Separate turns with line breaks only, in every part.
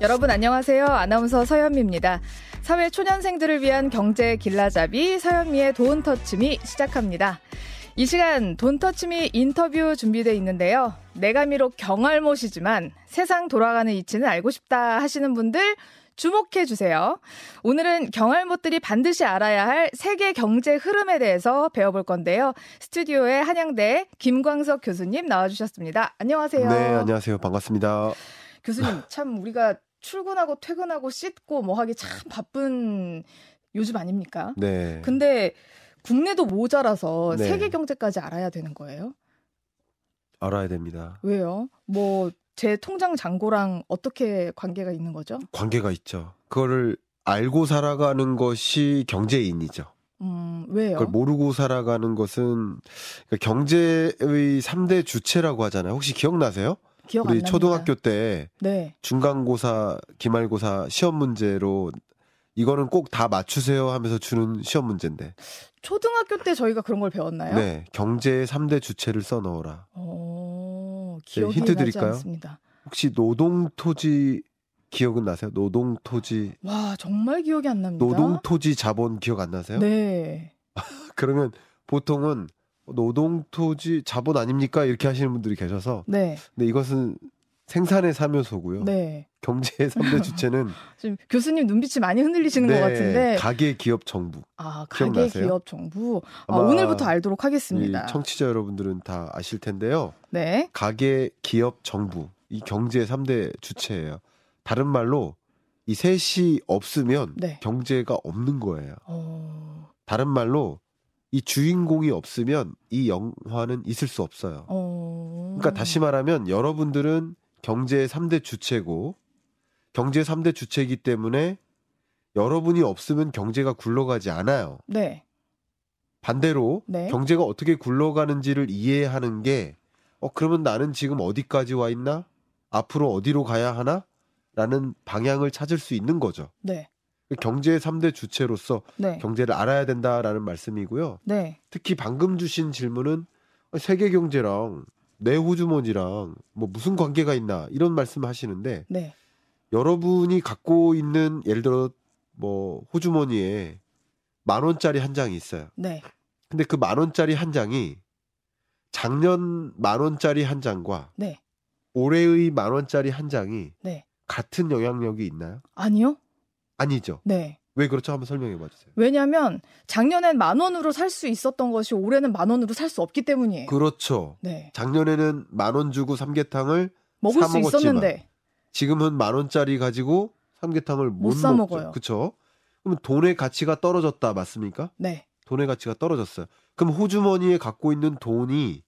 여러분 안녕하세요. 아나운서 서현미입니다. 사회 초년생들을 위한 경제 길라잡이 서현미의 돈 터치미 시작합니다. 이 시간 돈 터치미 인터뷰 준비돼 있는데요. 내가 비록 경알못이지만 세상 돌아가는 이치는 알고 싶다 하시는 분들 주목해 주세요. 오늘은 경알못들이 반드시 알아야 할 세계 경제 흐름에 대해서 배워볼 건데요. 스튜디오에 한양대 김광석 교수님 나와주셨습니다. 안녕하세요.
네, 안녕하세요. 반갑습니다.
교수님, 참 우리가 출근하고 퇴근하고 씻고 뭐 하기 참 바쁜 요즘 아닙니까?
네.
근데 국내도 모자라서
네.
세계 경제까지 알아야 되는 거예요?
알아야 됩니다.
왜요? 뭐 제 통장 잔고랑 어떻게 관계가 있는 거죠?
관계가 있죠. 그거를 알고 살아가는 것이 경제인이죠.
음, 왜요?
그걸 모르고 살아가는 것은 그러니까 경제의 3대 주체라고 하잖아요. 혹시 기억나세요?
기억 안
우리. 초등학교 때
네.
중간고사, 기말고사 시험 문제로 이거는 꼭 다 맞추세요 하면서 주는 시험 문제인데.
초등학교 때 저희가 그런 걸 배웠나요?
네. 경제의 3대 주체를 써 넣어라.
어, 기억이
힌트
나지
드릴까요?
않습니다.
혹시 노동토지 기억은 나세요? 노동토지
와, 정말 기억이 안 납니다.
노동토지 자본 기억 안 나세요?
네.
그러면 보통은 노동토지 자본 아닙니까? 이렇게 하시는 분들이 계셔서
네.
근데 이것은 생산의 사묘소고요.
네.
경제의 3대 주체는
지금 교수님 눈빛이 많이 흔들리시는 것 같은데.
네, 가계, 기업, 정부.
아, 가계
기억나세요?
기업 정부. 아, 오늘부터 알도록
이
하겠습니다.
청취자 여러분들은 다 아실 텐데요.
네.
가계, 기업, 정부. 이 경제의 3대 주체예요. 다른 말로 이 셋이 없으면
네.
경제가 없는 거예요.
어.
다른 말로 이 주인공이 없으면 이 영화는 있을 수 없어요.
어.
그러니까 다시 말하면 여러분들은 경제의 3대 주체고 경제 3대 주체이기 때문에 여러분이 없으면 경제가 굴러가지 않아요.
네.
반대로
네.
경제가 어떻게 굴러가는지를 이해하는 게 어, 그러면 나는 지금 어디까지 와 있나? 앞으로 어디로 가야 하나? 라는 방향을 찾을 수 있는 거죠.
네.
경제의 3대 주체로서
네.
경제를 알아야 된다라는 말씀이고요.
네.
특히 방금 주신 질문은 세계 경제랑 내 호주머니랑 뭐 무슨 관계가 있나 이런 말씀 하시는데
네.
여러분이 갖고 있는 예를 들어 뭐 호주머니에 만 원짜리 한 장이 있어요.
네.
근데 그 만 원짜리 한 장이 작년 만 원짜리 한 장과
네.
올해의 만 원짜리 한 장이
네.
같은 영향력이 있나요?
아니요?
아니죠.
네.
왜 그렇죠? 한번 설명해 봐 주세요.
왜냐면 작년엔 만 원으로 살 수 있었던 것이 올해는 만 원으로 살 수 없기 때문이에요.
그렇죠.
네.
작년에는 만 원 주고 삼계탕을
먹을 사수 있었는데.
지금은 만 원짜리 가지고 삼계탕을 못,
못 사. 먹어요.
그렇죠? 그럼 돈의 가치가 떨어졌다 맞습니까?
네.
돈의 가치가 떨어졌어요. 그럼 호주머니에 갖고 있는 돈이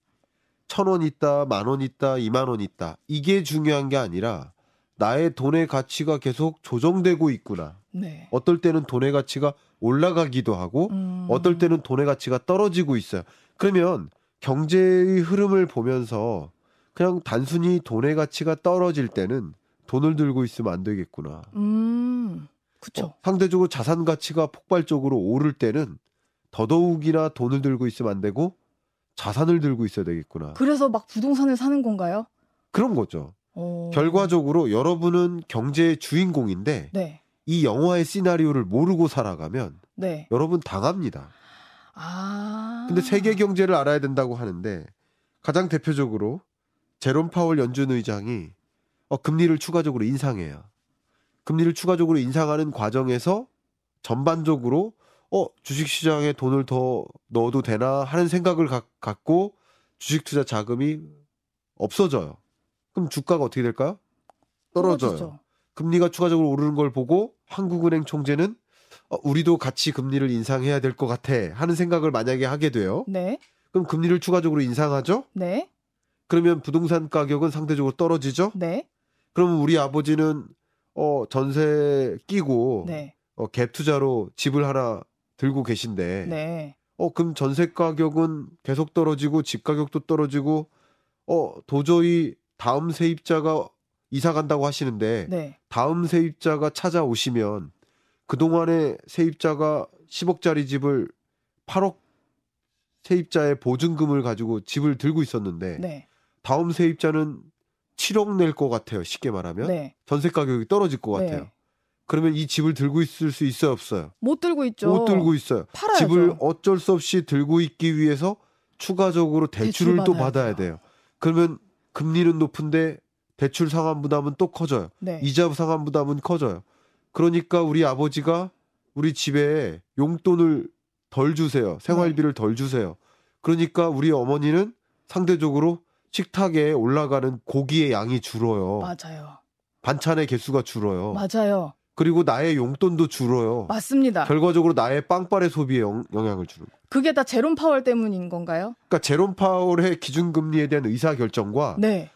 천 원 있다, 만 원 있다, 이만 원 있다. 이게 중요한 게 아니라 나의 돈의 가치가 계속 조정되고 있구나.
네.
어떨 때는 돈의 가치가 올라가기도 하고
음.
어떨 때는 돈의 가치가 떨어지고 있어요. 그러면 경제의 흐름을 보면서 그냥 단순히 돈의 가치가 떨어질 때는 돈을 들고 있으면 안 되겠구나.
음. 그쵸.
어, 상대적으로 자산 가치가 폭발적으로 오를 때는 더더욱이나 돈을 들고 있으면 안 되고 자산을 들고 있어야 되겠구나.
그래서 막 부동산을 사는 건가요?
그런 거죠.
어.
결과적으로 여러분은 경제의 주인공인데
네.
이 영화의 시나리오를 모르고 살아가면
네.
여러분 당합니다.
아.
근데 세계 경제를 알아야 된다고 하는데 가장 대표적으로 제롬 파월 연준 의장이 어, 금리를 추가적으로 인상해요. 금리를 추가적으로 인상하는 과정에서 전반적으로 어 주식 시장에 돈을 더 넣어도 되나 하는 생각을 가- 갖고 주식 투자 자금이 없어져요. 그럼 주가가 어떻게 될까요? 떨어져요.
떨어지죠.
금리가 추가적으로 오르는 걸 보고 한국은행 총재는 어, 우리도 같이 금리를 인상해야 될 것 같아 하는 생각을 만약에 하게 돼요.
네.
그럼 금리를 추가적으로 인상하죠?
네.
그러면 부동산 가격은 상대적으로 떨어지죠?
네.
그러면 우리 아버지는 어, 전세 끼고
네.
어, 갭 투자로 집을 하나 들고 계신데
네.
어, 그럼 전세 가격은 계속 떨어지고 집 가격도 떨어지고 어, 도저히 다음 세입자가 이사 간다고 하시는데
네.
다음 세입자가 찾아오시면 그동안에 세입자가 10억짜리 집을 8억 세입자의 보증금을 가지고 집을 들고 있었는데
네.
다음 세입자는 7억 낼 것 같아요. 쉽게 말하면
네.
전세 가격이 떨어질 것 같아요.
네.
그러면 이 집을 들고 있을 수 있어요, 없어요?
못 들고 있죠.
못 들고 있어요.
팔아야죠.
집을 어쩔 수 없이 들고 있기 위해서 추가적으로 대출을
대출
또.
받아야
돼요. 그러면 금리는 높은데 대출 상환 부담은 또 커져요.
네.
이자 상환 부담은 커져요. 그러니까 우리 아버지가 우리 집에 용돈을 덜 주세요. 생활비를 덜 주세요. 그러니까 우리 어머니는 상대적으로 식탁에 올라가는 고기의 양이 줄어요.
맞아요.
반찬의 개수가 줄어요.
맞아요.
그리고 나의 용돈도 줄어요.
맞습니다.
결과적으로 나의 빵빠레 소비에 영, 영향을 주는 거예요.
그게 다 제롬 파월 때문인 건가요?
그러니까 제롬 파월의 기준금리에 대한 의사 결정과
네.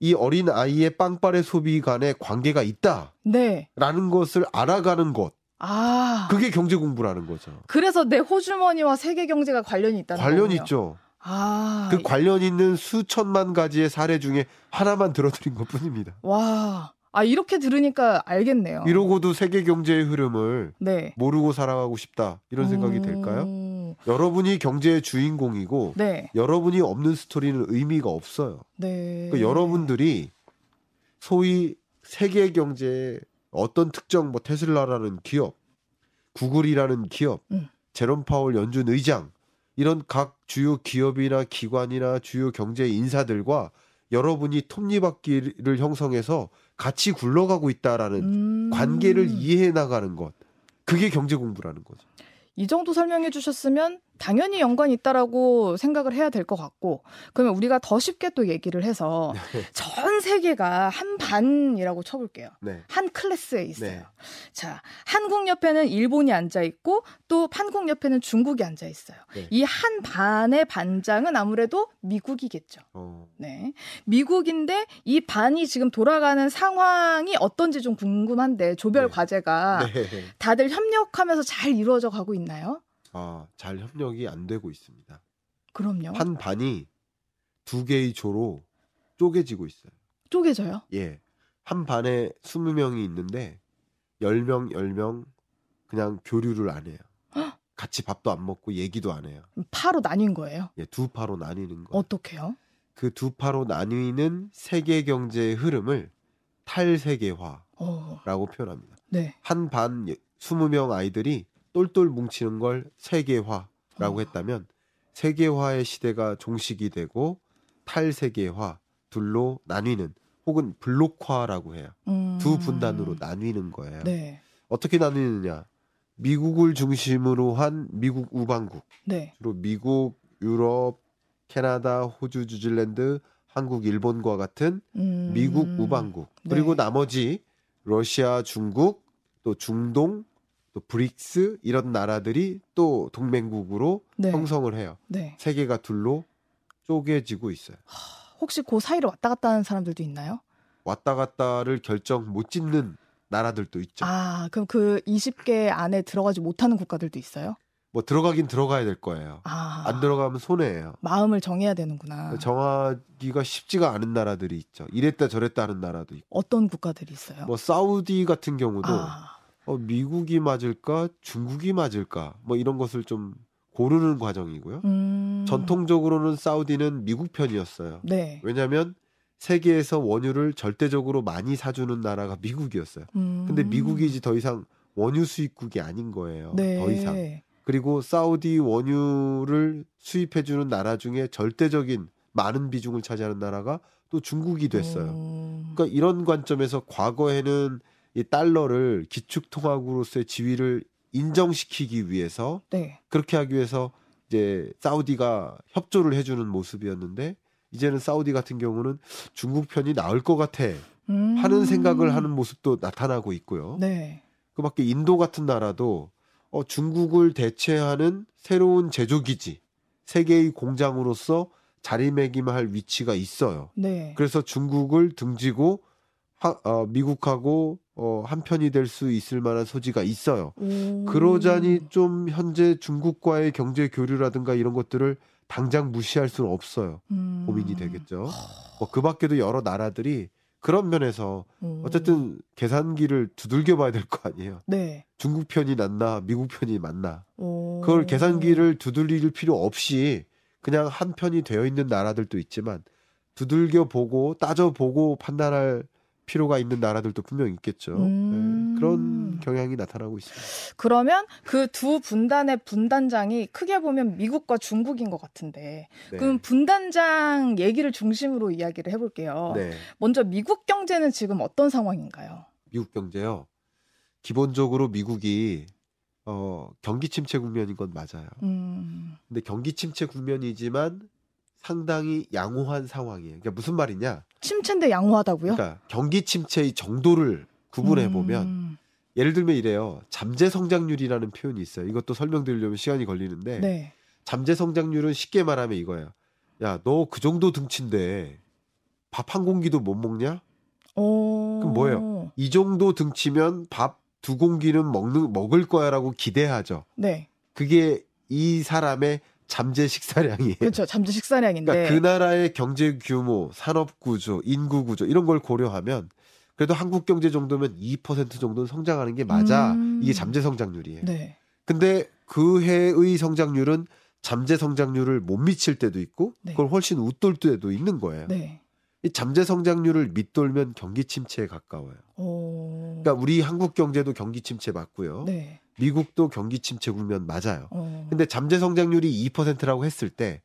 이 어린 아이의 빵빠레 소비 간의 관계가 있다라는
네.
것을 알아가는 것.
아.
그게 경제 공부라는 거죠.
그래서 내 호주머니와 세계 경제가 관련이 있다는
관련
거군요.
있죠.
아.
그 관련 있는 수천만 가지의 사례 중에 하나만 들어드린 것 뿐입니다.
와. 아, 이렇게 들으니까 알겠네요.
이러고도 세계 경제의 흐름을
네.
모르고 살아가고 싶다 이런 생각이
음.
들까요? 여러분이 경제의 주인공이고
네.
여러분이 없는 스토리는 의미가 없어요.
네.
그러니까 여러분들이 소위 세계 경제의 어떤 특정 뭐 테슬라라는 기업, 구글이라는 기업,
음.
제롬 파월 연준 의장 이런 각 주요 기업이나 기관이나 주요 경제 인사들과 여러분이 톱니바퀴를 형성해서 같이 굴러가고 있다라는
음.
관계를 이해해 나가는 것. 그게 경제 공부라는 거죠.
이 정도 설명해 주셨으면 당연히 연관이 있다라고 생각을 해야 될 것 같고 그러면 우리가 더 쉽게 또 얘기를 해서 전 세계가 한 반이라고 쳐볼게요.
네.
한 클래스에 있어요.
네.
자, 한국 옆에는 일본이 앉아 있고 또 한국 옆에는 중국이 앉아 있어요.
네.
이한 반의 반장은 아무래도 미국이겠죠.
어,
네. 미국인데 이 반이 지금 돌아가는 상황이 어떤지 좀 궁금한데 조별
네.
과제가
네.
다들 협력하면서 잘 이루어져 가고 있나요?
아, 잘 협력이 안 되고 있습니다.
그럼요.
한 반이 두 개의 조로 쪼개지고 있어요.
쪼개져요.
예. 한 반에 20명이 있는데 10명, 10명 그냥 교류를 안 해요. 같이 밥도 안 먹고 얘기도 안 해요.
파로 나뉜 거예요.
예, 두 파로 나뉘는 거.
어떻게요?
그 두 파로 나뉘는 세계 경제의 흐름을 탈세계화라고
어,
표현합니다.
네.
한반 20명 아이들이 똘똘 뭉치는 걸 세계화라고
어.
했다면 세계화의 시대가 종식이 되고 탈세계화 둘로 나뉘는 혹은 블록화라고 해요.
음,
두 분단으로 나뉘는 거예요.
네.
어떻게 나뉘느냐? 미국을 중심으로 한 미국 우방국,
네.
주로 미국, 유럽, 캐나다, 호주, 뉴질랜드, 한국, 일본과 같은
음,
미국 우방국 그리고
네.
나머지 러시아, 중국, 또 중동, 또 브릭스 이런 나라들이 또 동맹국으로
네.
형성을 해요.
네.
세계가 둘로 쪼개지고 있어요.
혹시 그 사이를 왔다 갔다 하는 사람들도 있나요?
왔다 갔다를 결정 못 짓는 나라들도 있죠.
아, 그럼 그 20개 안에 들어가지 못하는 국가들도 있어요?
뭐 들어가긴 들어가야 될 거예요.
아.
안 들어가면 손해예요.
마음을 정해야 되는구나.
정하기가 쉽지가 않은 나라들이 있죠. 이랬다 저랬다 하는 나라도 있고.
어떤 국가들이 있어요?
뭐 사우디 같은 경우도
아,
어, 미국이 맞을까 중국이 맞을까 뭐 이런 것을 좀 고르는 과정이고요.
음.
전통적으로는 사우디는 미국 편이었어요.
네.
왜냐하면 세계에서 원유를 절대적으로 많이 사주는 나라가 미국이었어요.
음.
근데 미국이 이제 더 이상 원유 수입국이 아닌 거예요.
네.
더 이상. 그리고 사우디 원유를 수입해주는 나라 중에 절대적인 많은 비중을 차지하는 나라가 또 중국이 됐어요.
음.
그러니까 이런 관점에서 과거에는 이 달러를 기축 통화국으로서의 지위를 인정시키기 위해서
네.
그렇게 하기 위해서 이제 사우디가 협조를 해주는 모습이었는데 이제는 사우디 같은 경우는 중국 편이 나을 것 같아
음.
하는 생각을 하는 모습도 나타나고 있고요.
네.
그밖에 인도 같은 나라도 어, 중국을 대체하는 새로운 제조 기지 세계의 공장으로서 자리매김할 위치가 있어요.
네.
그래서 중국을 등지고 하- 어, 미국하고 어, 한편이 될 수 있을 만한 소지가 있어요.
오.
그러자니 좀 현재 중국과의 경제 교류라든가 이런 것들을 당장 무시할 수는 없어요.
음.
고민이 되겠죠. 뭐 그 밖에도 여러 나라들이 그런 면에서
오.
어쨌든 계산기를 두들겨 봐야 될 거 아니에요.
네.
중국 편이 낫나 미국 편이 맞나.
오.
그걸 계산기를 두들릴 필요 없이 그냥 한 편이 되어 있는 나라들도 있지만 두들겨 보고 따져 보고 판단할 필요가 있는 나라들도 분명 있겠죠.
음.
네, 그런 경향이 나타나고 있습니다.
그러면 그 두 분단의 분단장이 크게 보면 미국과 중국인 것 같은데
네.
그럼 분단장 얘기를 중심으로 이야기를 해볼게요.
네.
먼저 미국 경제는 지금 어떤 상황인가요?
미국 경제요. 기본적으로 미국이 어, 경기 침체 국면인 건 맞아요.
음,
근데 경기 침체 국면이지만 상당히 양호한 상황이에요. 그러니까 무슨 말이냐?
침체인데 양호하다고요?
그러니까 경기 침체의 정도를 구분해 보면
음,
예를 들면 이래요. 잠재 성장률이라는 표현이 있어요. 이것도 설명드리려면 시간이 걸리는데
네.
잠재 성장률은 쉽게 말하면 이거예요. 야, 너 그 정도 등치인데 밥 한 공기도 못 먹냐?
어...
그럼 뭐예요? 이 정도 등치면 밥 두 공기는 먹는 먹을 거야라고 기대하죠.
네,
그게 이 사람의 잠재 식사량이에요.
그렇죠. 잠재 식사량인데.
그러니까 그 나라의 경제 규모, 산업 구조, 인구 구조 이런 걸 고려하면 그래도 한국 경제 정도면 2% 정도는 성장하는 게 맞아.
음.
이게 잠재 성장률이에요.
네.
근데 그 해의 성장률은 잠재 성장률을 못 미칠 때도 있고
네.
그걸 훨씬 웃돌 때도 있는 거예요.
네.
이 잠재 성장률을 밑돌면 경기 침체에 가까워요.
어...
그러니까 우리 한국 경제도 경기 침체 맞고요.
네.
미국도 경기 침체 국면 맞아요.
어...
근데 잠재 성장률이 2%라고 했을 때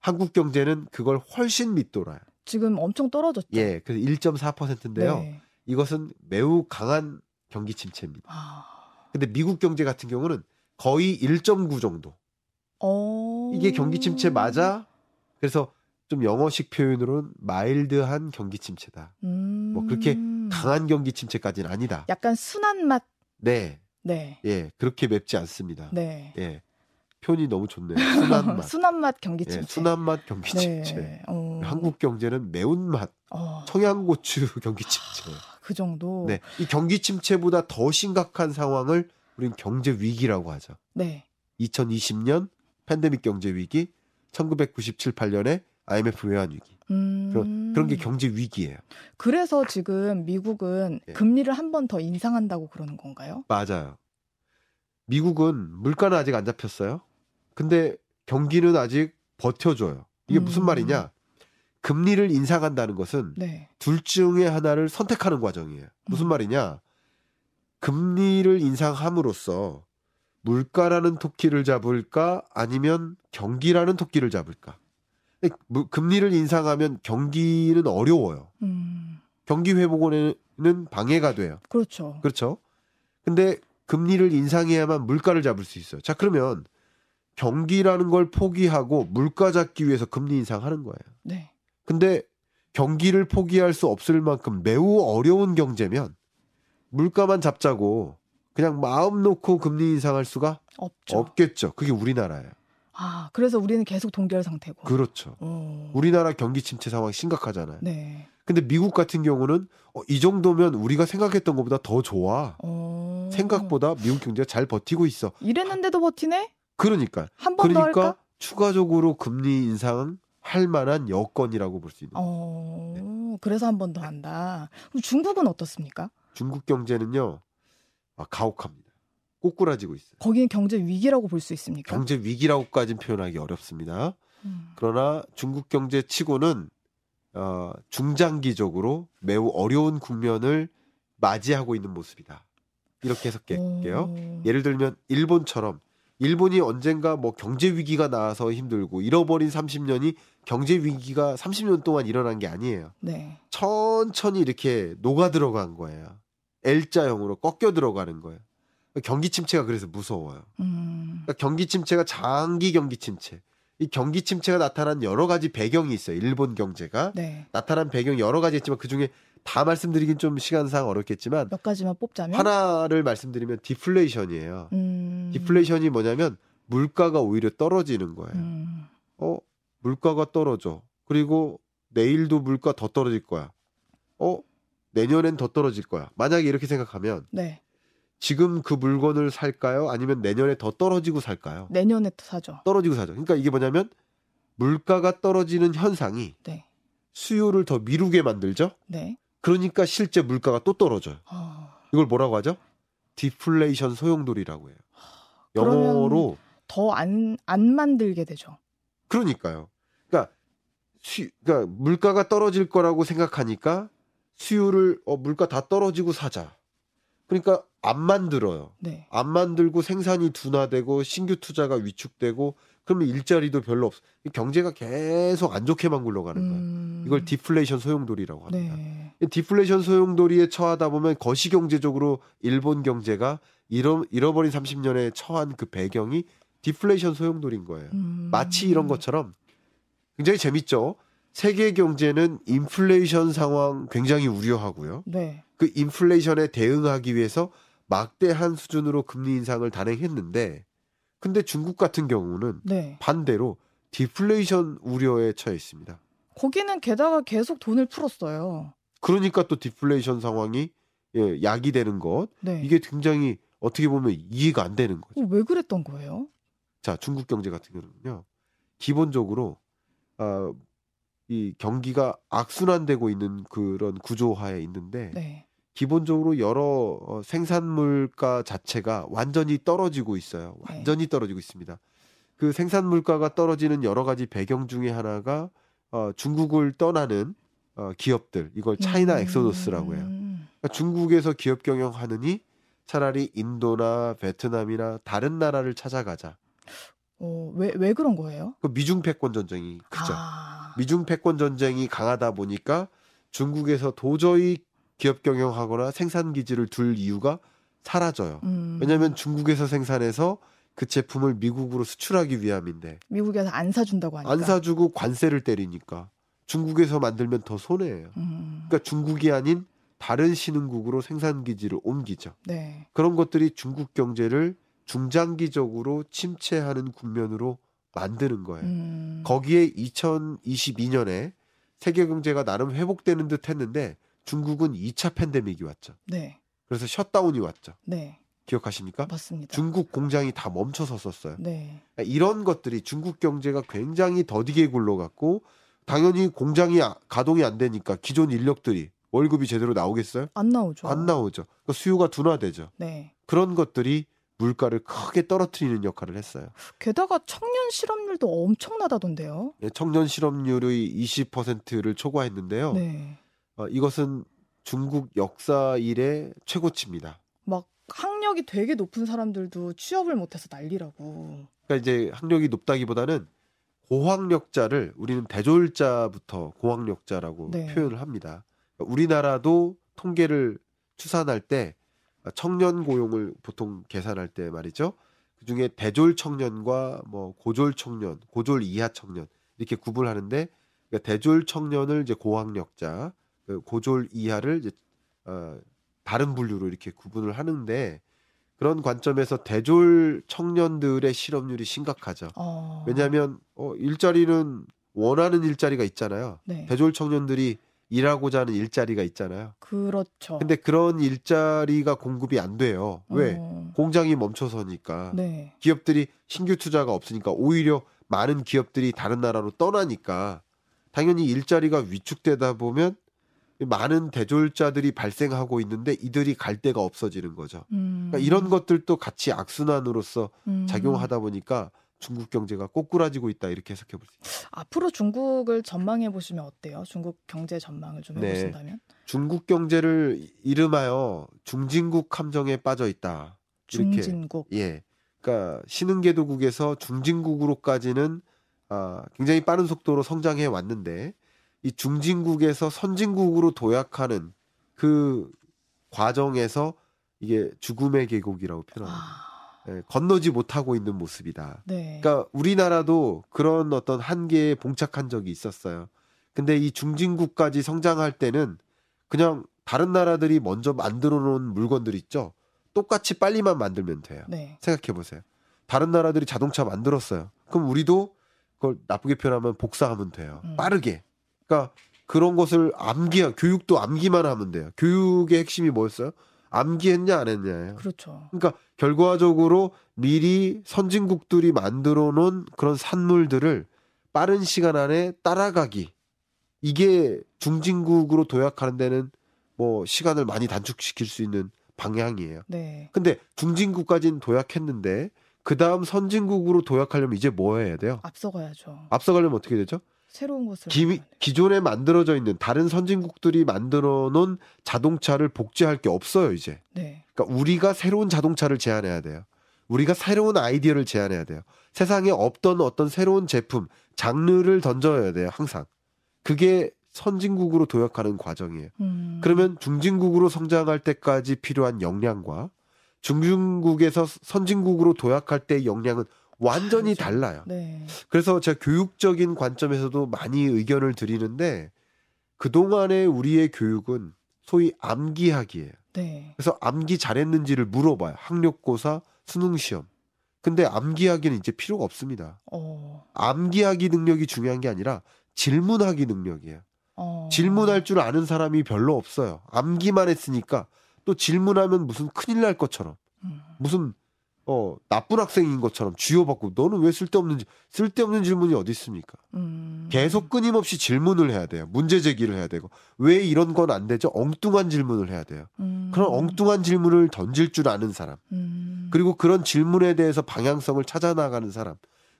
한국 경제는 그걸 훨씬 밑돌아요.
지금 엄청 떨어졌죠.
예, 그래서 1.4%인데요.
네.
이것은 매우 강한 경기 침체입니다.
아...
근데 미국 경제 같은 경우는 거의 1.9 정도.
어...
이게 경기 침체 맞아? 그래서 좀 영어식 표현으로는 마일드한 경기 침체다.
음...
뭐 그렇게 강한 경기 침체까지는 아니다.
약간 순한 맛.
네,
네.
예, 그렇게 맵지 않습니다.
네.
예, 표현이 너무 좋네요. 순한 맛.
순한 맛 경기 침체.
예, 순한 맛 경기
네.
침체.
어...
한국 경제는 매운맛,
어...
청양고추 경기 침체.
그 정도.
네, 이 경기 침체보다 더 심각한 상황을 우리는 경제 위기라고 하죠.
네.
2020년 팬데믹 경제 위기, 1997, 8년에 IMF 외환 위기.
음...
그런 그런 게 경제 위기예요.
그래서 지금 미국은
예.
금리를 한 번 더 인상한다고 그러는 건가요?
맞아요. 미국은 물가는 아직 안 잡혔어요. 근데 경기는 아직 버텨줘요. 이게 무슨
음.
말이냐? 금리를 인상한다는 것은
네.
둘 중에 하나를 선택하는 과정이에요. 무슨
음. 말이냐?
금리를 인상함으로써 물가라는 토끼를 잡을까 아니면 경기라는 토끼를 잡을까? 무- 금리를 인상하면 경기는 어려워요.
음.
경기 회복에는 방해가 돼요.
그렇죠.
그렇죠? 근데 금리를 인상해야만 물가를 잡을 수 있어요. 자, 그러면 경기라는 걸 포기하고 물가 잡기 위해서 금리 인상하는 거예요.
네.
근데 경기를 포기할 수 없을 만큼 매우 어려운 경제면 물가만 잡자고 그냥 마음 놓고 금리 인상할 수가
없죠.
없겠죠. 그게 우리나라예요.
아, 그래서 우리는 계속 동결 상태고.
그렇죠.
어.
우리나라 경기 침체 상황이 심각하잖아요.
네.
근데 미국 같은 경우는 어, 이 정도면 우리가 생각했던 것보다 더 좋아.
어.
생각보다 미국 경제가 잘 버티고 있어.
이랬는데도 버티네?
그러니까
한번더
그러니까
할까?
추가적으로 금리 인상은 할 만한 여건이라고 볼 수 있는.
어. 그래서 한 번 더 한다. 그럼 중국은 어떻습니까?
중국 경제는요. 아, 가혹합니다. 꼬꾸라지고 있어요.
거기는 경제 위기라고 볼 수 있습니까?
경제 위기라고까지는 표현하기 어렵습니다.
음.
그러나 중국 경제 치고는 어, 중장기적으로 매우 어려운 국면을 맞이하고 있는 모습이다. 이렇게 해석할게요.
어.
예를 들면 일본처럼 일본이 언젠가 뭐 경제 위기가 나와서 힘들고 잃어버린 30년이 경제 위기가 30년 동안 일어난 게 아니에요.
네.
천천히 이렇게 녹아 들어간 거예요. L자형으로 꺾여 들어가는 거예요. 경기 침체가 그래서 무서워요.
음.
그러니까 경기 침체가 장기 경기 침체. 이 경기 침체가 나타난 여러 가지 배경이 있어요. 일본 경제가
네.
나타난 배경 여러 가지 있지만 그 중에 다 말씀드리긴 좀 시간상 어렵겠지만
몇 가지만 뽑자면
하나를 말씀드리면 디플레이션이에요.
음.
디플레이션이 뭐냐면 물가가 오히려 떨어지는 거예요.
음.
어, 물가가 떨어져. 그리고 내일도 물가 더 떨어질 거야. 어, 내년엔 더 떨어질 거야. 만약에 이렇게 생각하면
네.
지금 그 물건을 살까요? 아니면 내년에 더 떨어지고 살까요?
내년에 또 사죠.
떨어지고 사죠. 그러니까 이게 뭐냐면 물가가 떨어지는 현상이
네.
수요를 더 미루게 만들죠.
네.
그러니까 실제 물가가 또 떨어져요.
어.
이걸 뭐라고 하죠? 디플레이션 소용돌이라고 해요.
그러면-
영어로
더안안 만들게 되죠.
그러니까요. 그러니까 수, 그러니까 물가가 떨어질 거라고 생각하니까 수요를 어 물가 다 떨어지고 사자. 그러니까 안 만들어요.
네.
안 만들고 생산이 둔화되고 신규 투자가 위축되고 그러면 일자리도 별로 없어. 이 경제가 계속 안 좋게만 굴러가는 거예요.
음.
이걸 디플레이션 소용돌이라고 합니다.
네.
디플레이션 소용돌이에 처하다 보면 거시경제적으로 일본 경제가 잃어, 잃어버린 30년에 처한 그 배경이 디플레이션 소용돌이인 거예요.
음.
마치 이런 것처럼 굉장히 재밌죠. 세계 경제는 인플레이션 상황 굉장히 우려하고요.
네.
그 인플레이션에 대응하기 위해서 막대한 수준으로 금리 인상을 단행했는데 근데 중국 같은 경우는
네.
반대로 디플레이션 우려에 처해 있습니다.
거기는 게다가 계속 돈을 풀었어요.
그러니까 또 디플레이션 상황이 예, 약이 되는 것
네.
이게 굉장히 어떻게 보면 이해가 안 되는 거죠.
어, 왜 그랬던 거예요?
자, 중국 경제 같은 경우는요. 기본적으로 어, 이 경기가 악순환되고 있는 그런 구조하에 있는데
네.
기본적으로 여러 어, 생산 물가 자체가 완전히 떨어지고 있어요.
네.
완전히 떨어지고 있습니다. 그 생산 물가가 떨어지는 여러 가지 배경 중에 하나가 어, 중국을 떠나는 어, 기업들 이걸 차이나
음.
엑소더스라고 해요. 그러니까 중국에서 기업 경영하느니 차라리 인도나 베트남이나 다른 나라를 찾아가자.
어, 왜, 왜 그런 거예요?
그 미중 패권 전쟁이 크죠.
아,
미중 패권 전쟁이 강하다 보니까 중국에서 도저히 기업 경영하거나 생산 기지를 둘 이유가 사라져요.
음,
왜냐하면 중국에서 생산해서 그 제품을 미국으로 수출하기 위함인데
미국에서 안 사준다고 하니까.
안 사주고 관세를 때리니까 중국에서 만들면 더 손해예요.
음,
그러니까 중국이 아닌 다른 신흥국으로 생산 기지를 옮기죠.
네.
그런 것들이 중국 경제를 중장기적으로 침체하는 국면으로 만드는 거예요.
음,
거기에 2022년에 세계 경제가 나름 회복되는 듯 했는데 중국은 2차 팬데믹이 왔죠.
네.
그래서 셧다운이 왔죠.
네.
기억하십니까?
맞습니다.
중국 공장이 다 멈춰섰었어요.
네.
이런 것들이 중국 경제가 굉장히 더디게 굴러갔고 당연히 공장이 아- 가동이 안 되니까 기존 인력들이 월급이 제대로 나오겠어요?
안 나오죠.
안 나오죠. 그러니까 수요가 둔화되죠.
네.
그런 것들이 물가를 크게 떨어뜨리는 역할을 했어요.
게다가 청년 실업률도 엄청나다던데요.
예, 청년 실업률의 20%를 초과했는데요.
네.
어, 이것은 중국 역사 이래 최고치입니다.
막 학력이 되게 높은 사람들도 취업을 못해서 난리라고.
그러니까 이제 학력이 높다기보다는 고학력자를 우리는 대졸자부터 고학력자라고
네.
표현을 합니다. 그러니까 우리나라도 통계를 추산할 때 청년 고용을 보통 계산할 때 말이죠. 그 중에 대졸 청년과 뭐 고졸 청년, 고졸 이하 청년 이렇게 구분하는데 그러니까 대졸 청년을 이제 고학력자, 그 고졸 이하를 이제 어, 다른 분류로 이렇게 구분을 하는데 그런 관점에서 대졸 청년들의 실업률이 심각하죠.
어.
왜냐하면 어, 일자리는 원하는 일자리가 있잖아요.
네.
대졸 청년들이 일하고자 하는 일자리가 있잖아요.
그렇죠.
근데 그런 일자리가 공급이 안 돼요. 왜?
어.
공장이 멈춰서니까.
네.
기업들이 신규 투자가 없으니까 오히려 많은 기업들이 다른 나라로 떠나니까 당연히 일자리가 위축되다 보면 많은 대졸자들이 발생하고 있는데 이들이 갈 데가 없어지는 거죠.
음.
그러니까 이런 것들도 같이 악순환으로서
음.
작용하다 보니까 중국 경제가 꼬꾸라지고 있다 이렇게 해석해 볼 수 있습니다.
앞으로 중국을 전망해 보시면 어때요? 중국 경제 전망을 좀
네.
해보신다면?
중국 경제를 이름하여 중진국 함정에 빠져 있다. 이렇게
중진국.
예. 그러니까 신흥개도국에서 중진국으로까지는 아, 굉장히 빠른 속도로 성장해 왔는데 이 중진국에서 선진국으로 도약하는 그 과정에서 이게 죽음의 계곡이라고 표현합니다.
아,
예, 건너지 못하고 있는 모습이다.
네.
그러니까 우리나라도 그런 어떤 한계에 봉착한 적이 있었어요. 근데 이 중진국까지 성장할 때는 그냥 다른 나라들이 먼저 만들어 놓은 물건들 있죠. 똑같이 빨리만 만들면 돼요.
네.
생각해 보세요. 다른 나라들이 자동차 만들었어요. 그럼 우리도 그걸 나쁘게 표현하면 복사하면 돼요.
음.
빠르게. 그러니까 그런 것을 암기, 교육도 암기만 하면 돼요. 교육의 핵심이 뭐였어요? 암기했냐 안 했냐예요.
그렇죠.
그러니까 결과적으로 미리 선진국들이 만들어 놓은 그런 산물들을 빠른 시간 안에 따라가기. 이게 중진국으로 도약하는 데는 뭐 시간을 많이 단축시킬 수 있는 방향이에요.
네.
근데 중진국까지는 도약했는데 그 다음 선진국으로 도약하려면 이제 뭐 해야 돼요?
앞서가야죠.
앞서가려면 어떻게 되죠?
새로운 것을
기. 기존에 만들어져 있는 다른 선진국들이 만들어 놓은 자동차를 복제할 게 없어요, 이제.
네.
그러니까 우리가 새로운 자동차를 제안해야 돼요. 우리가 새로운 아이디어를 제안해야 돼요. 세상에 없던 어떤 새로운 제품, 장르를 던져야 돼요, 항상. 그게 선진국으로 도약하는 과정이에요.
음.
그러면 중진국으로 성장할 때까지 필요한 역량과 중진국에서 선진국으로 도약할 때의 역량은 완전히
다르죠.
달라요.
네.
그래서 제가 교육적인 관점에서도 많이 의견을 드리는데 그동안의 우리의 교육은 소위 암기학이에요.
네.
그래서 암기 잘했는지를 물어봐요. 학력고사, 수능 시험. 근데 암기하기는 이제 필요가 없습니다.
어.
암기하기 능력이 중요한 게 아니라 질문하기 능력이에요.
어.
질문할 줄 아는 사람이 별로 없어요. 암기만 했으니까 또 질문하면 무슨 큰일 날 것처럼
음.
무슨 어 나쁜 학생인 것처럼 쥐어받고 너는 왜 쓸데없는 지- 쓸데없는 질문이 어디 있습니까?
음.
계속 끊임없이 질문을 해야 돼요. 문제 제기를 해야 되고 왜 이런 건 안 되죠? 엉뚱한 질문을 해야 돼요.
음.
그런 엉뚱한 질문을 던질 줄 아는 사람
음.
그리고 그런 질문에 대해서 방향성을 찾아 나가는 사람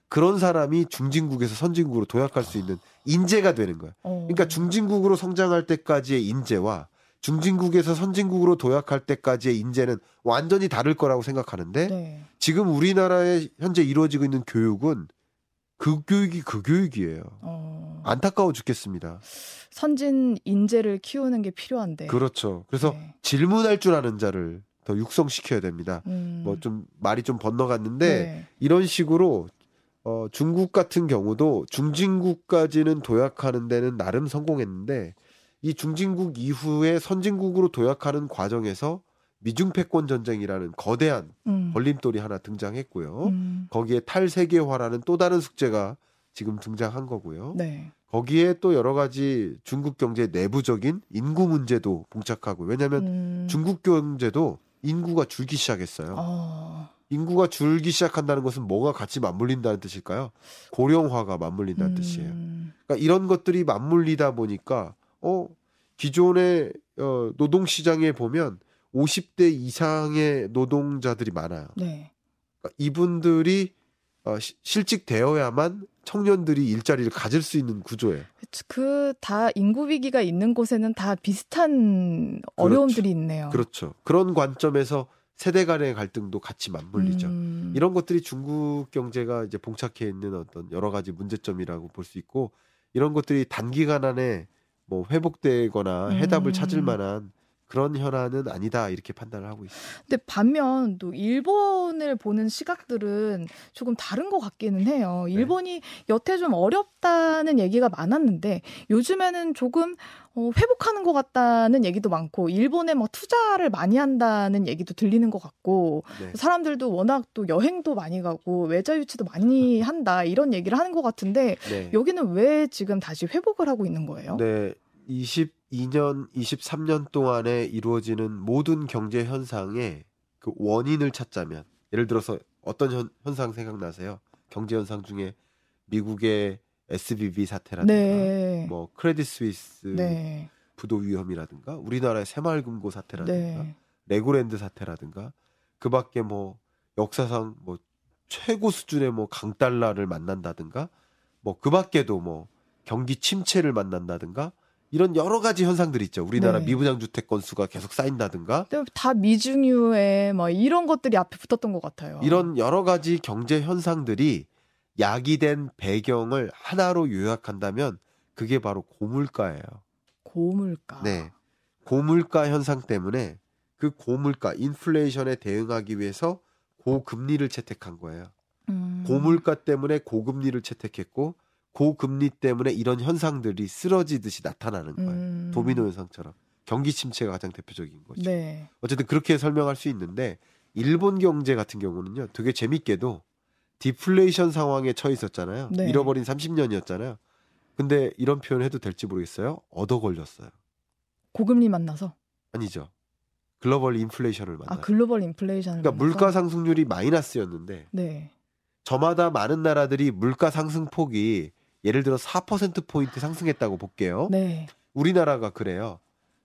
그런 사람이 중진국에서 선진국으로 도약할 수 있는 인재가 되는 거예요.
어.
그러니까 중진국으로 성장할 때까지의 인재와 중진국에서 선진국으로 도약할 때까지의 인재는 완전히 다를 거라고 생각하는데
네.
지금 우리나라에 현재 이루어지고 있는 교육은 그 교육이 그 교육이에요.
어.
안타까워 죽겠습니다.
선진 인재를 키우는 게 필요한데.
그렇죠. 그래서
네.
질문할 줄 아는 자를 더 육성시켜야 됩니다.
음.
뭐좀 말이 좀 번너갔는데
네.
이런 식으로 어, 중국 같은 경우도 중진국까지는 도약하는 데는 나름 성공했는데 이 중진국 이후에 선진국으로 도약하는 과정에서 미중 패권 전쟁이라는 거대한
음.
걸림돌이 하나 등장했고요.
음.
거기에 탈세계화라는 또 다른 숙제가 지금 등장한 거고요.
네.
거기에 또 여러 가지 중국 경제 내부적인 인구 문제도 봉착하고 왜냐하면
음.
중국 경제도 인구가 줄기 시작했어요.
어.
인구가 줄기 시작한다는 것은 뭐가 같이 맞물린다는 뜻일까요? 고령화가 맞물린다는 뜻이에요.
음.
그러니까 이런 것들이 맞물리다 보니까 어 기존의 어, 노동 시장에 보면 50대 이상의 노동자들이 많아요.
네.
그러니까 이분들이 어, 시- 실직되어야만 청년들이 일자리를 가질 수 있는 구조예요.
그다 인구 위기가 있는 곳에는 다 비슷한 어려움들이 있네요.
그렇죠. 그런 관점에서 세대 간의 갈등도 같이 맞물리죠.
음.
이런 것들이 중국 경제가 이제 봉착해 있는 어떤 여러 가지 문제점이라고 볼 수 있고 이런 것들이 단기간 안에 뭐 회복되거나 해답을
음.
찾을 만한 그런 현안은 아니다 이렇게 판단을 하고 있습니다.
근데 반면 또 일본을 보는 시각들은 조금 다른 것 같기는 해요.
네.
일본이 여태 좀 어렵다는 얘기가 많았는데 요즘에는 조금 어, 회복하는 것 같다는 얘기도 많고 일본에 뭐 투자를 많이 한다는 얘기도 들리는 것 같고
네.
사람들도 워낙 또 여행도 많이 가고 외자 유치도 많이 한다 이런 얘기를 하는 것 같은데
네.
여기는 왜 지금 다시 회복을 하고 있는 거예요?
네. 22년, 23년 동안에 이루어지는 모든 경제 현상의 그 원인을 찾자면 예를 들어서 어떤 현, 현상 생각나세요? 경제 현상 중에 미국의 SBB 사태라든가
네.
뭐 크레딧 스위스
네.
부도 위험이라든가 우리나라의 새마을금고 사태라든가
네.
레고랜드 사태라든가 그밖에 뭐 역사상 뭐 최고 수준의 뭐 강달러를 만난다든가 뭐 그밖에도 뭐 경기 침체를 만난다든가 이런 여러 가지 현상들이 있죠. 우리나라
네.
미분양 주택 건수가 계속 쌓인다든가
근데 다 미중유에 뭐 이런 것들이 앞에 붙었던 것 같아요.
이런 여러 가지 경제 현상들이 야기된 배경을 하나로 요약한다면 그게 바로 고물가예요.
고물가.
네. 고물가 현상 때문에 그 고물가 인플레이션에 대응하기 위해서 고금리를 채택한 거예요.
음.
고물가 때문에 고금리를 채택했고 고금리 때문에 이런 현상들이 쓰러지듯이 나타나는 거예요.
음.
도미노 현상처럼 경기 침체가 가장 대표적인 거죠.
네.
어쨌든 그렇게 설명할 수 있는데 일본 경제 같은 경우는요. 되게 재밌게도 디플레이션 상황에 처해 있었잖아요.
네.
잃어버린 30년이었잖아요. 근데 이런 표현 해도 될지 모르겠어요. 얻어 걸렸어요.
고금리 만나서.
아니죠. 글로벌 인플레이션을 만나.
아 글로벌 인플레이션을.
그러니까
만나서?
물가 상승률이 마이너스였는데
네.
저마다 많은 나라들이 물가 상승 폭이 예를 들어 4% 포인트 상승했다고 볼게요.
네.
우리나라가 그래요.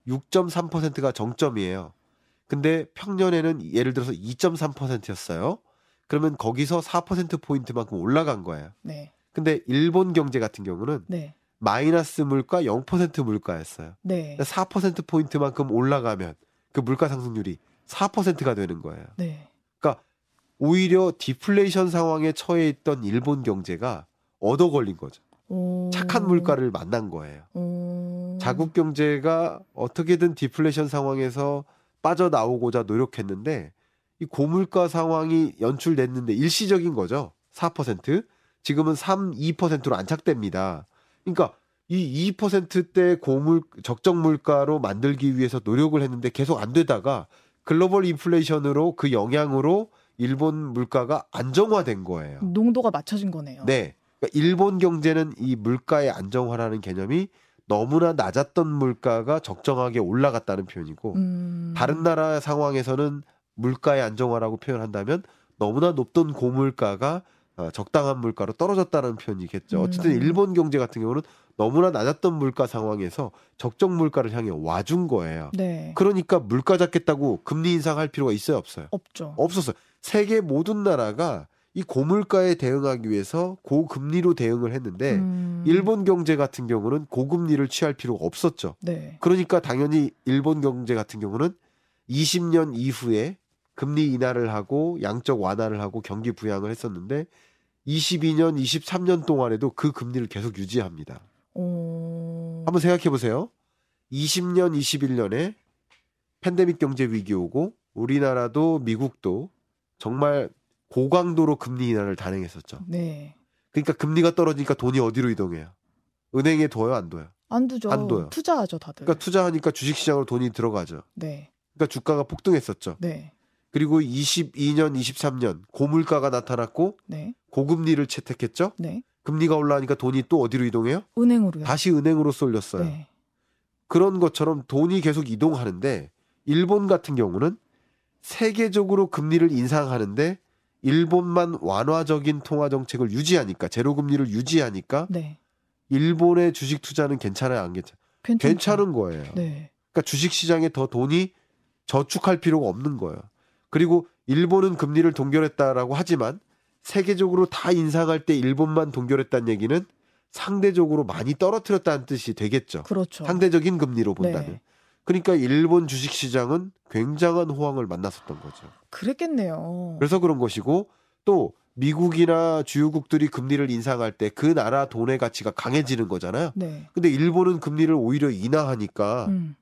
6.3%가 정점이에요. 근데 평년에는 예를 들어서 2.3%였어요. 그러면 거기서 4% 포인트만큼 올라간 거예요.
네.
근데 일본 경제 같은 경우는
네.
마이너스 물가 0% 물가였어요.
네.
4% 포인트만큼 올라가면 그 물가 상승률이 4%가 되는 거예요.
네.
오히려 디플레이션 상황에 처해 있던 일본 경제가 얻어 걸린 거죠.
오.
착한 물가를 만난 거예요.
오.
자국 경제가 어떻게든 디플레이션 상황에서 빠져나오고자 노력했는데 이 고물가 상황이 연출됐는데 일시적인 거죠. 4%. 지금은 3, 2%로 안착됩니다. 그러니까 이 2%대 고물 적정 물가로 만들기 위해서 노력을 했는데 계속 안 되다가 글로벌 인플레이션으로 그 영향으로 일본 물가가 안정화된 거예요.
농도가 맞춰진 거네요.
네. 그러니까 일본 경제는 이 물가의 안정화라는 개념이 너무나 낮았던 물가가 적정하게 올라갔다는 표현이고
음.
다른 나라 상황에서는 물가의 안정화라고 표현한다면 너무나 높던 고물가가 어, 적당한 물가로 떨어졌다는 표현이겠죠. 어쨌든
음.
일본 경제 같은 경우는 너무나 낮았던 물가 상황에서 적정 물가를 향해 와준 거예요.
네.
그러니까 물가 잡겠다고 금리 인상할 필요가 있어요, 없어요?
없죠.
없었어요. 세계 모든 나라가 이 고물가에 대응하기 위해서 고금리로 대응을 했는데
음.
일본 경제 같은 경우는 고금리를 취할 필요가 없었죠.
네.
그러니까 당연히 일본 경제 같은 경우는 20년 이후에 금리 인하를 하고 양적 완화를 하고 경기 부양을 했었는데 22년, 23년 동안에도 그 금리를 계속 유지합니다.
오.
한번 생각해 보세요. 20년, 21년에 팬데믹 경제 위기 오고 우리나라도 미국도 정말 고강도로 금리 인하를 단행했었죠.
네.
그러니까 금리가 떨어지니까 돈이 어디로 이동해요? 은행에 둬요, 안 둬요?
안 두죠.
안 둬요.
투자하죠, 다들.
그러니까 투자하니까 주식시장으로 돈이 들어가죠.
네.
그러니까 주가가 폭등했었죠.
네.
그리고 22년, 23년 고물가가 나타났고
네.
고금리를 채택했죠.
네.
금리가 올라가니까 돈이 또 어디로 이동해요?
은행으로요.
다시 은행으로 쏠렸어요.
네.
그런 것처럼 돈이 계속 이동하는데 일본 같은 경우는 세계적으로 금리를 인상하는데 일본만 완화적인 통화 정책을 유지하니까 제로 금리를 유지하니까
네.
일본의 주식 투자는 괜찮아요, 안 괜찮아요?
괜찮죠.
괜찮은 거예요.
네.
그러니까 주식 시장에 더 돈이 저축할 필요가 없는 거예요. 그리고 일본은 금리를 동결했다라고 하지만 세계적으로 다 인상할 때 일본만 동결했다는 얘기는 상대적으로 많이 떨어뜨렸다는 뜻이 되겠죠.
그렇죠.
상대적인 금리로 본다면.
네.
그러니까 일본 주식 시장은 굉장한 호황을 만났었던 거죠.
그랬겠네요.
그래서 그런 것이고 또 미국이나 주요국들이 금리를 인상할 때 그 나라 돈의 가치가 강해지는 거잖아요.
네.
근데 일본은 금리를 오히려 인하하니까
음.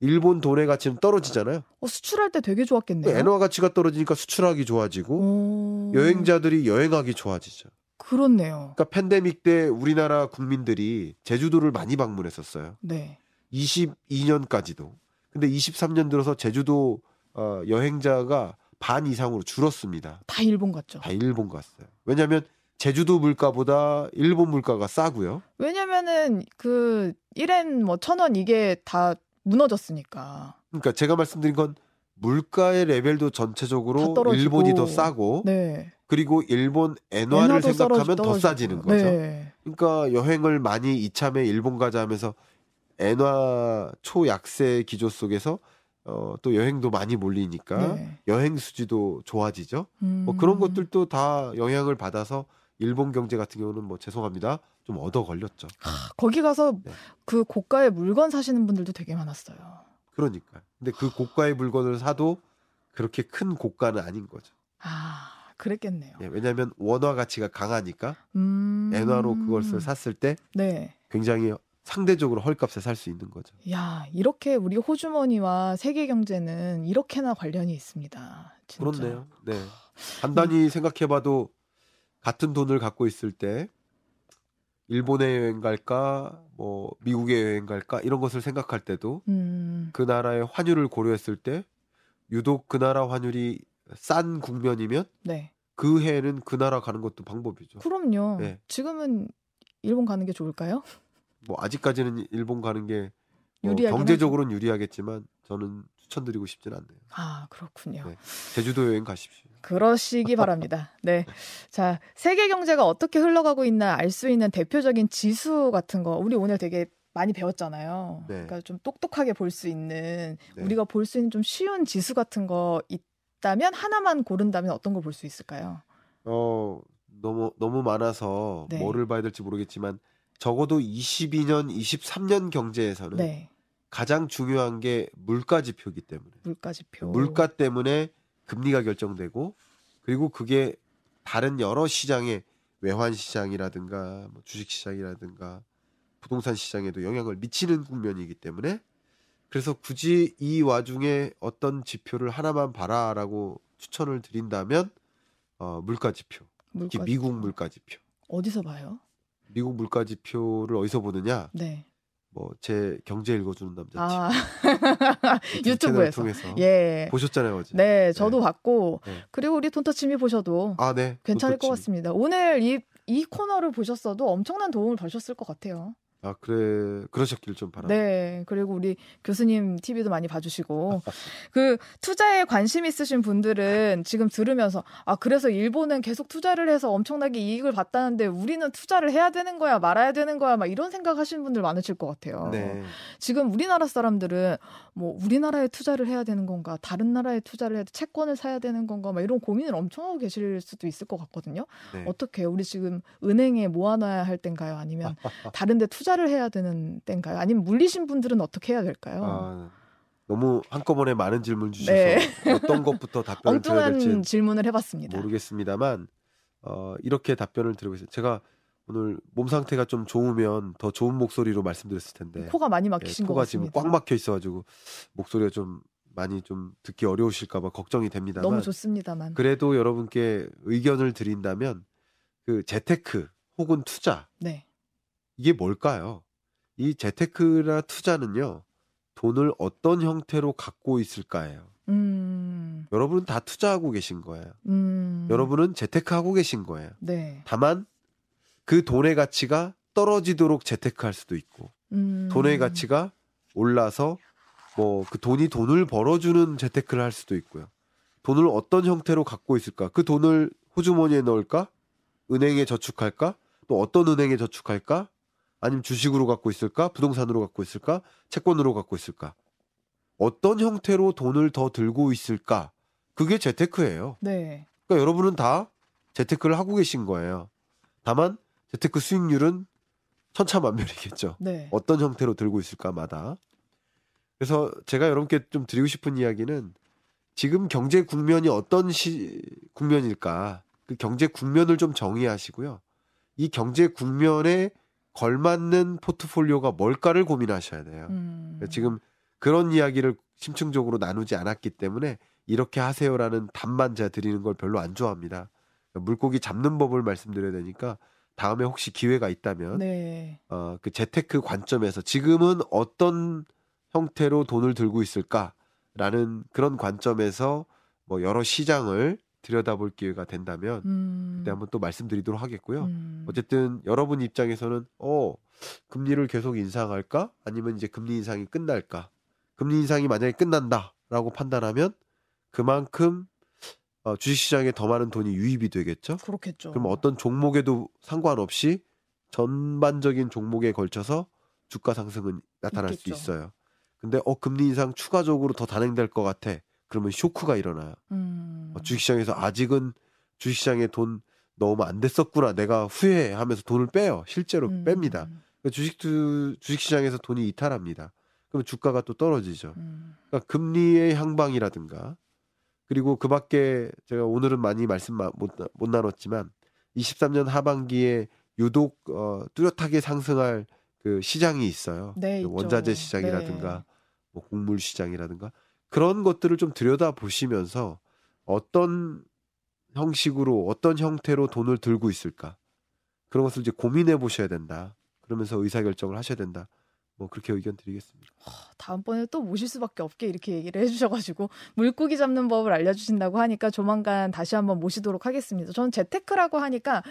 일본 돈의 가치는 떨어지잖아요.
어, 수출할 때 되게 좋았겠네요.
엔화 가치가 떨어지니까 수출하기 좋아지고
오.
여행자들이 여행하기 좋아지죠.
그렇네요.
그러니까 팬데믹 때 우리나라 국민들이 제주도를 많이 방문했었어요.
네.
22년까지도. 근데 23년 들어서 제주도 어, 여행자가 반 이상으로 줄었습니다.
다 일본 갔죠.
다 일본 갔어요. 왜냐하면 제주도 물가보다 일본 물가가 싸고요.
왜냐면은 그 1엔 뭐 천 원 이게 다 무너졌으니까.
그러니까 제가 말씀드린 건 물가의 레벨도
다
전체적으로. 일본이 더 싸고
네.
그리고 일본 엔화를 생각하면
떨어지-
더. 싸지는 거죠.
네.
그러니까 여행을 많이 이참에 일본 가자 하면서 엔화 초약세 기조 속에서 어, 또 여행도 많이 몰리니까
네.
여행 수지도 좋아지죠. 뭐
음.
그런 것들도 다 영향을 받아서 일본 경제 같은 경우는 뭐 죄송합니다. 좀 얻어 걸렸죠.
거기 가서
네.
그 고가의 물건 사시는 분들도 되게 많았어요.
그러니까. 근데 그 고가의 물건을 사도 그렇게 큰 고가는 아닌 거죠.
아, 그랬겠네요.
예, 왜냐하면 원화 가치가 강하니까
음.
엔화로 그것을 샀을 때
네.
굉장히 상대적으로 헐값에 살 수 있는 거죠.
야, 이렇게 우리 호주머니와 세계 경제는 이렇게나 관련이 있습니다. 진짜.
그렇네요. 네. 간단히 생각해 봐도 같은 돈을 갖고 있을 때 일본에 여행 갈까, 뭐 미국에 여행 갈까 이런 것을 생각할 때도
음.
그 나라의 환율을 고려했을 때 유독 그 나라 환율이 싼 국면이면
네.
그 해에는 그 나라 가는 것도 방법이죠.
그럼요.
네.
지금은 일본 가는 게 좋을까요?
뭐 아직까지는 일본 가는 게 뭐 경제적으로는 유리하겠지만 저는 추천드리고 싶진 않네요.
아, 그렇군요.
네. 제주도 여행 가십시오.
그러시기 바랍니다. 네. 자, 세계 경제가 어떻게 흘러가고 있나 알 수 있는 대표적인 지수 같은 거 우리 오늘 되게 많이 배웠잖아요.
네.
그러니까 좀 똑똑하게 볼 수 있는
네.
우리가 볼 수 있는 좀 쉬운 지수 같은 거 있다면 하나만 고른다면 어떤 걸 볼 수 있을까요?
어 너무 너무 많아서
네.
뭐를 봐야 될지 모르겠지만 적어도 22년, 23년 경제에서는
네.
가장 중요한 게 물가 지표이기 때문에
물가 지표.
물가 때문에 금리가 결정되고 그리고 그게 다른 여러 시장에 외환 시장이라든가 뭐 주식 시장이라든가 부동산 시장에도 영향을 미치는 국면이기 때문에 그래서 굳이 이 와중에 어떤 지표를 하나만 봐라라고 추천을 드린다면 어, 물가 지표,
물가
미국
지표.
물가 지표.
어디서 봐요?
미국 물가 지표를 어디서 보느냐?
네.
뭐제 경제 읽어주는 남자
아,
유튜브
유튜브에서.
통해서
예.
보셨잖아요 어제.
네, 저도 봤고
네.
그리고 우리 돈터침이 보셔도
아 네.
괜찮을 것
그것도
같습니다. 오늘 이, 이 코너를 보셨어도 엄청난 도움을 받으셨을 것 같아요.
아 그래 그러셨길 좀 바랍니다.
네. 그리고 우리 교수님 TV도 많이 봐주시고, 그 투자에 관심 있으신 분들은 지금 들으면서, 아, 그래서 일본은 계속 투자를 해서 엄청나게 이익을 봤다는데 우리는 투자를 해야 되는 거야, 말아야 되는 거야, 막 이런 생각 하시는 분들 많으실 것 같아요.
네.
지금 우리나라 사람들은 뭐 우리나라에 투자를 해야 되는 건가, 다른 나라에 투자를 해야 돼, 채권을 사야 되는 건가, 막 이런 고민을 엄청 하고 계실 수도 있을 것 같거든요.
네.
어떻게? 우리 지금 은행에 모아놔야 할 땐가요? 아니면 다른 데 투자 를 해야 되는 땐가요? 아니면 물리신 분들은 어떻게 해야 될까요?
아, 너무 한꺼번에 많은 질문 주셔서
네.
어떤 것부터 답변을 드려야
엉뚱한
될지
질문을 해봤습니다.
모르겠습니다만 어, 이렇게 답변을 드리고 있어요. 제가 오늘 몸 상태가 좀 좋으면 더 좋은 목소리로 말씀드렸을 텐데
코가 많이
예,
막히신 것
코가 지금. 꽉 막혀 있어가지고 목소리가 좀 많이 좀 듣기 어려우실까봐 걱정이 됩니다만
너무 좋습니다만.
그래도 여러분께 의견을 드린다면 그 재테크 혹은 투자
네.
이게 뭘까요? 이 재테크나 투자는요 돈을 어떤 형태로 갖고 있을까예요.
음.
여러분은 다 투자하고 계신 거예요.
음.
여러분은 재테크하고 계신 거예요.
네.
다만 그 돈의 가치가 떨어지도록 재테크할 수도 있고
음.
돈의 가치가 올라서 뭐 그 돈이 돈을 벌어주는 재테크를 할 수도 있고요. 돈을 어떤 형태로 갖고 있을까? 그 돈을 호주머니에 넣을까? 은행에 저축할까? 또 어떤 은행에 저축할까? 아니면 주식으로 갖고 있을까? 부동산으로 갖고 있을까? 채권으로 갖고 있을까? 어떤 형태로 돈을 더 들고 있을까? 그게 재테크예요.
네.
그러니까 여러분은 다 재테크를 하고 계신 거예요. 다만 재테크 수익률은 천차만별이겠죠.
네.
어떤 형태로 들고 있을까마다. 그래서 제가 여러분께 좀 드리고 싶은 이야기는 지금 경제 국면이 어떤 시, 국면일까? 그 경제 국면을 좀 정의하시고요. 이 경제 국면에 걸맞는 포트폴리오가 뭘까를 고민하셔야 돼요.
음.
그러니까 지금 그런 이야기를 심층적으로 나누지 않았기 때문에 이렇게 하세요라는 답만 제가 드리는 걸 별로 안 좋아합니다. 그러니까 물고기 잡는 법을 말씀드려야 되니까 다음에 혹시 기회가 있다면
네.
어, 그 재테크 관점에서 지금은 어떤 형태로 돈을 들고 있을까라는 그런 관점에서 뭐 여러 시장을 들여다볼 기회가 된다면
음.
그때 한번 또 말씀드리도록 하겠고요.
음.
어쨌든 여러분 입장에서는 어 금리를 계속 인상할까 아니면 이제 금리 인상이 끝날까 금리 인상이 만약에 끝난다라고 판단하면 그만큼 어, 주식시장에 더 많은 돈이 유입이 되겠죠.
그렇겠죠.
그럼 어떤 종목에도 상관없이 전반적인 종목에 걸쳐서 주가 상승은 나타날
있겠죠.
수 있어요. 근데 어 금리 인상 추가적으로 더 단행될 것 같아. 그러면 쇼크가 일어나요.
음.
어, 주식시장에서 아직은 주식시장에 돈 넣으면 안 됐었구나. 내가 후회해 하면서 돈을 빼요. 실제로
음.
뺍니다. 그러니까 주식 주식시장에서 돈이 이탈합니다. 그러면 주가가 또 떨어지죠.
음.
그러니까 금리의 향방이라든가 그리고 그 밖에 제가 오늘은 많이 말씀 마- 못, 나- 못 나눴지만 23년 하반기에 유독 어, 뚜렷하게 상승할 그 시장이 있어요.
네,
그. 원자재 시장이라든가
네.
뭐 곡물 시장이라든가 그런 것들을 좀 들여다 보시면서 어떤 형식으로 어떤 형태로 돈을 들고 있을까 그런 것을 이제 고민해 보셔야 된다. 그러면서 의사 결정을 하셔야 된다. 뭐 그렇게 의견 드리겠습니다.
다음번에 또 모실 수밖에 없게 이렇게 얘기를 해주셔가지고 물고기 잡는 법을 알려주신다고 하니까 조만간 다시 한번 모시도록 하겠습니다. 저는 재테크라고 하니까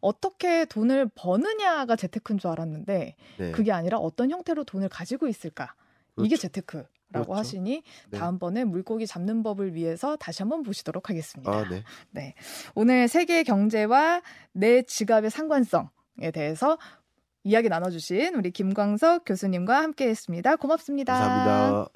어떻게 돈을 버느냐가 재테크인 줄 알았는데
네.
그게 아니라 어떤 형태로 돈을 가지고 있을까 이게
그렇죠.
재테크라고
그렇죠.
하시니
네.
다음번에 물고기 잡는 법을 위해서 다시 한번 모시도록 하겠습니다.
아, 네.
오늘 세계 경제와 내 지갑의 상관성에 대해서 이야기 나눠주신 우리 김광석 교수님과 함께 했습니다. 고맙습니다.
감사합니다.